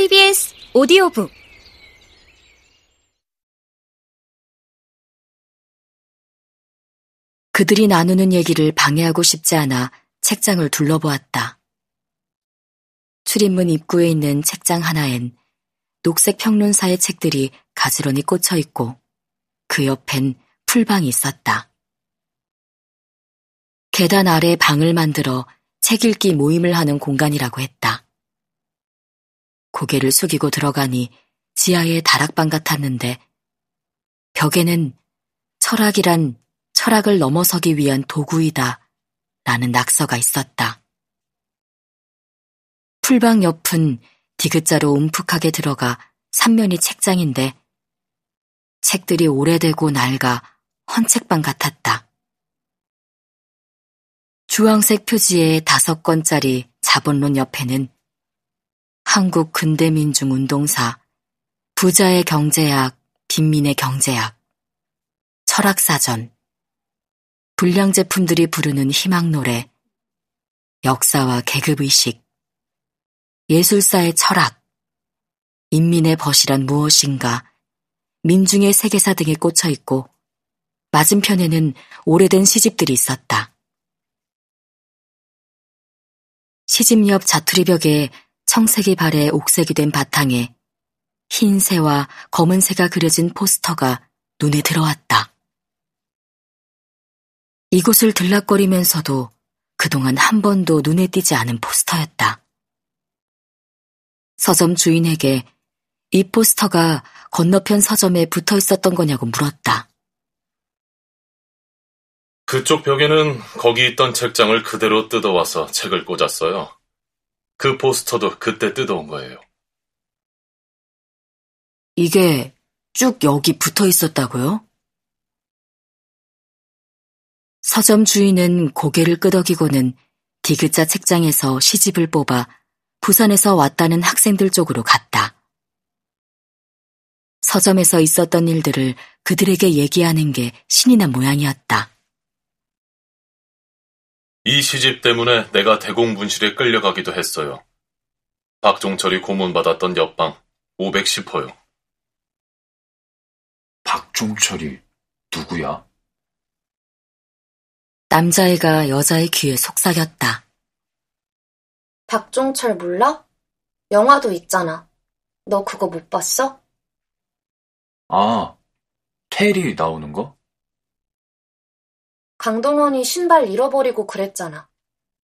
KBS 오디오북 그들이 나누는 얘기를 방해하고 싶지 않아 책장을 둘러보았다. 출입문 입구에 있는 책장 하나엔 녹색 평론사의 책들이 가지런히 꽂혀 있고 그 옆엔 풀방이 있었다. 계단 아래 방을 만들어 책 읽기 모임을 하는 공간이라고 했다. 고개를 숙이고 들어가니 지하의 다락방 같았는데 벽에는 철학이란 철학을 넘어서기 위한 도구이다 라는 낙서가 있었다. 풀방 옆은 디귿자로 움푹하게 들어가 삼면이 책장인데 책들이 오래되고 낡아 헌책방 같았다. 주황색 표지의 다섯 권짜리 자본론 옆에는 한국 근대민중 운동사, 부자의 경제학, 빈민의 경제학, 철학사전, 불량제품들이 부르는 희망노래, 역사와 계급의식, 예술사의 철학, 인민의 벗이란 무엇인가, 민중의 세계사 등이 꽂혀 있고, 맞은편에는 오래된 시집들이 있었다. 시집 옆 자투리 벽에 청색이 발에 옥색이 된 바탕에 흰 새와 검은 새가 그려진 포스터가 눈에 들어왔다. 이곳을 들락거리면서도 그동안 한 번도 눈에 띄지 않은 포스터였다. 서점 주인에게 이 포스터가 건너편 서점에 붙어 있었던 거냐고 물었다. 그쪽 벽에는 거기 있던 책장을 그대로 뜯어와서 책을 꽂았어요. 그 포스터도 그때 뜯어온 거예요. 이게 쭉 여기 붙어 있었다고요? 서점 주인은 고개를 끄덕이고는 디귿자 책장에서 시집을 뽑아 부산에서 왔다는 학생들 쪽으로 갔다. 서점에서 있었던 일들을 그들에게 얘기하는 게 신이 난 모양이었다. 이 시집 때문에 내가 대공분실에 끌려가기도 했어요. 박종철이 고문받았던 옆방 510호요. 박종철이 누구야? 남자애가 여자의 귀에 속삭였다. 박종철 몰라? 영화도 있잖아. 너 그거 못 봤어? 아, 테리 나오는 거? 강동원이 신발 잃어버리고 그랬잖아.